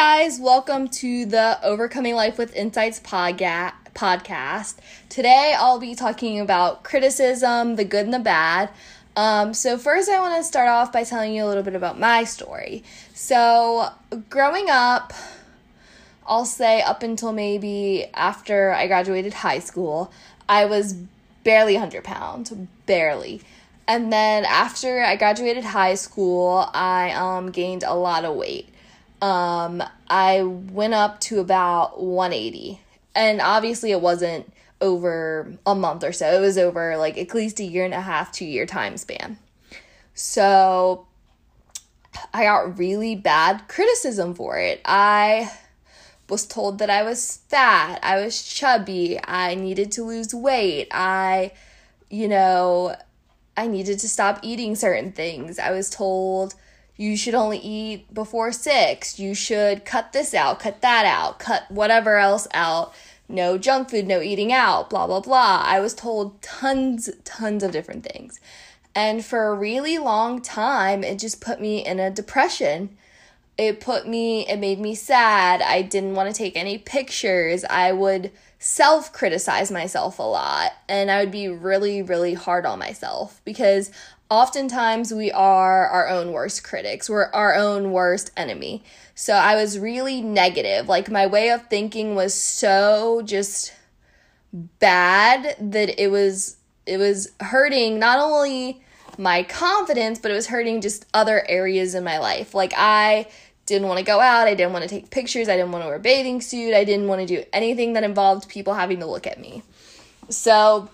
guys, welcome to the Overcoming Life with Insights podcast. Today I'll be talking about criticism, the good and the bad. Um, so, first, I want to start off by telling you a little bit about my story. So, growing up, I'll say up until maybe after I graduated high school, I was barely 100 pounds, barely. And then after I graduated high school, I um, gained a lot of weight um, I went up to about 180. And obviously, it wasn't over a month or so, it was over like at least a year and a half, two year time span. So I got really bad criticism for it. I was told that I was fat, I was chubby, I needed to lose weight, I, you know, I needed to stop eating certain things. I was told you should only eat before six. You should cut this out, cut that out, cut whatever else out. No junk food, no eating out, blah, blah, blah. I was told tons, tons of different things. And for a really long time, it just put me in a depression. It put me, it made me sad. I didn't want to take any pictures. I would self criticize myself a lot. And I would be really, really hard on myself because oftentimes we are our own worst critics. We're our own worst enemy. So I was really negative. Like my way of thinking was so just bad that it was it was hurting not only my confidence, but it was hurting just other areas in my life. Like I didn't want to go out, I didn't want to take pictures, I didn't want to wear a bathing suit, I didn't want to do anything that involved people having to look at me. So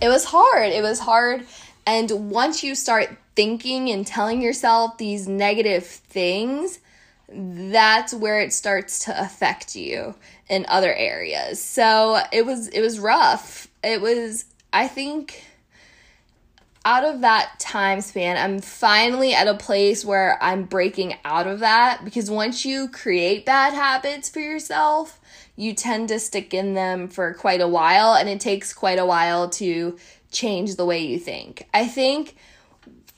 it was hard. It was hard and once you start thinking and telling yourself these negative things, that's where it starts to affect you in other areas. So it was it was rough. It was I think out of that time span, I'm finally at a place where I'm breaking out of that because once you create bad habits for yourself, you tend to stick in them for quite a while and it takes quite a while to change the way you think. I think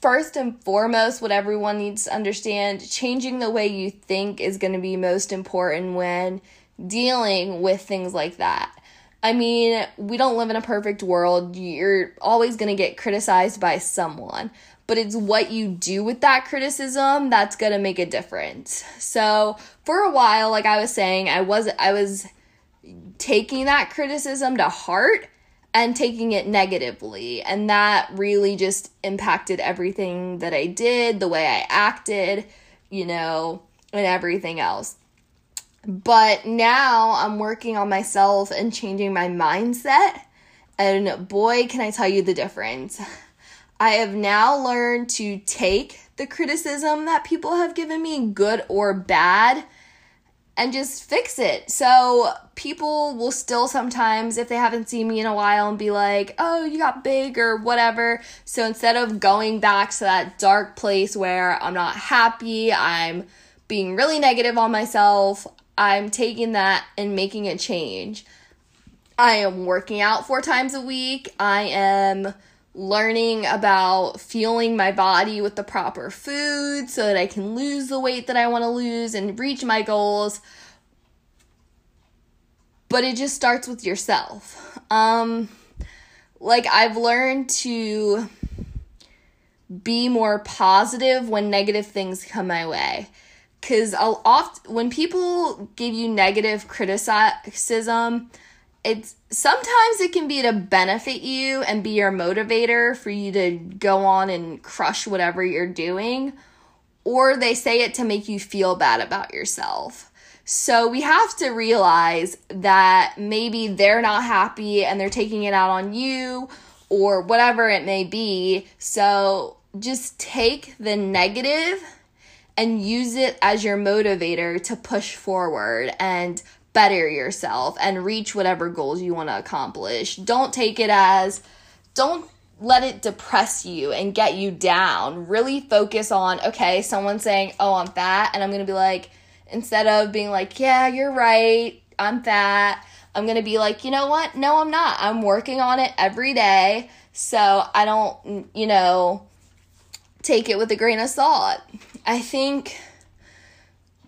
first and foremost, what everyone needs to understand changing the way you think is going to be most important when dealing with things like that. I mean, we don't live in a perfect world. You're always going to get criticized by someone, but it's what you do with that criticism that's going to make a difference. So, for a while, like I was saying, I was I was taking that criticism to heart and taking it negatively. And that really just impacted everything that I did, the way I acted, you know, and everything else. But now I'm working on myself and changing my mindset. And boy, can I tell you the difference. I have now learned to take the criticism that people have given me, good or bad, and just fix it. So people will still sometimes, if they haven't seen me in a while, and be like, oh, you got big or whatever. So instead of going back to that dark place where I'm not happy, I'm being really negative on myself, I'm taking that and making a change. I am working out four times a week. I am learning about fueling my body with the proper food so that I can lose the weight that I want to lose and reach my goals. But it just starts with yourself. Um like I've learned to be more positive when negative things come my way. Cuz I'll oft when people give you negative criticism, it's sometimes it can be to benefit you and be your motivator for you to go on and crush whatever you're doing or they say it to make you feel bad about yourself. So we have to realize that maybe they're not happy and they're taking it out on you or whatever it may be. So just take the negative and use it as your motivator to push forward and better yourself and reach whatever goals you want to accomplish. Don't take it as, don't let it depress you and get you down. Really focus on, okay, someone saying, oh, I'm fat, and I'm going to be like, instead of being like, yeah, you're right, I'm fat, I'm going to be like, you know what? No, I'm not. I'm working on it every day. So I don't, you know, take it with a grain of salt. I think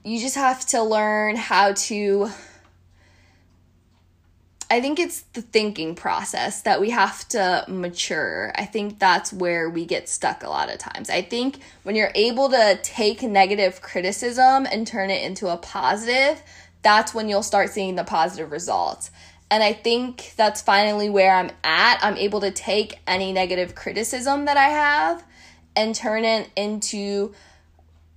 you just have to learn how to I think it's the thinking process that we have to mature. I think that's where we get stuck a lot of times. I think when you're able to take negative criticism and turn it into a positive, that's when you'll start seeing the positive results. And I think that's finally where I'm at. I'm able to take any negative criticism that I have and turn it into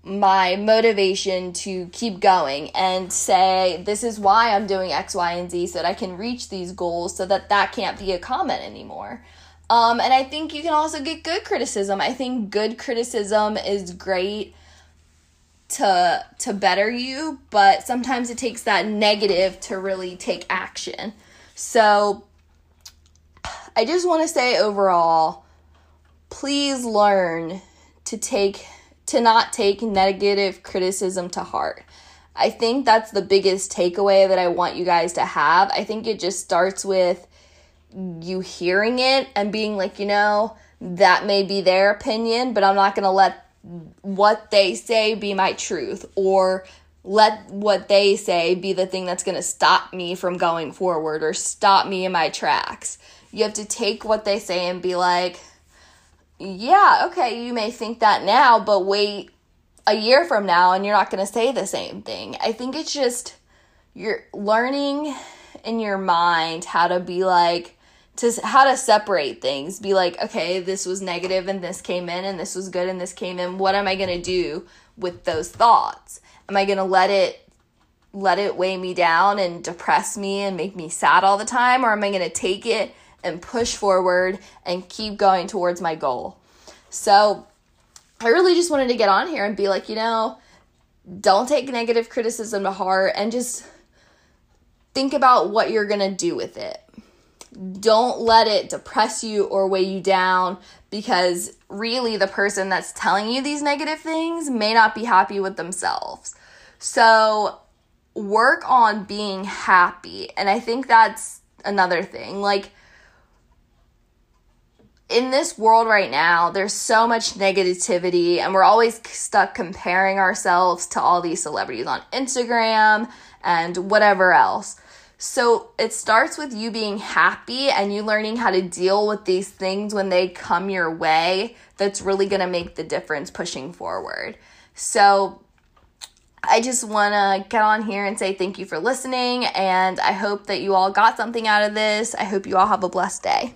my motivation to keep going and say this is why I'm doing X, Y, and Z so that I can reach these goals so that that can't be a comment anymore. Um, and I think you can also get good criticism. I think good criticism is great to to better you, but sometimes it takes that negative to really take action. So I just want to say overall, please learn to take to not take negative criticism to heart. I think that's the biggest takeaway that I want you guys to have. I think it just starts with you hearing it and being like, you know, that may be their opinion, but I'm not going to let what they say be my truth or let what they say be the thing that's going to stop me from going forward or stop me in my tracks. You have to take what they say and be like, yeah, okay, you may think that now, but wait a year from now and you're not going to say the same thing. I think it's just you're learning in your mind how to be like to how to separate things. Be like, okay, this was negative and this came in and this was good and this came in. What am I going to do with those thoughts? Am I going to let it let it weigh me down and depress me and make me sad all the time or am I going to take it and push forward and keep going towards my goal. So I really just wanted to get on here and be like, you know, don't take negative criticism to heart and just think about what you're going to do with it. Don't let it depress you or weigh you down because really the person that's telling you these negative things may not be happy with themselves. So work on being happy. And I think that's another thing. Like, in this world right now, there's so much negativity, and we're always stuck comparing ourselves to all these celebrities on Instagram and whatever else. So it starts with you being happy and you learning how to deal with these things when they come your way. That's really going to make the difference pushing forward. So I just want to get on here and say thank you for listening, and I hope that you all got something out of this. I hope you all have a blessed day.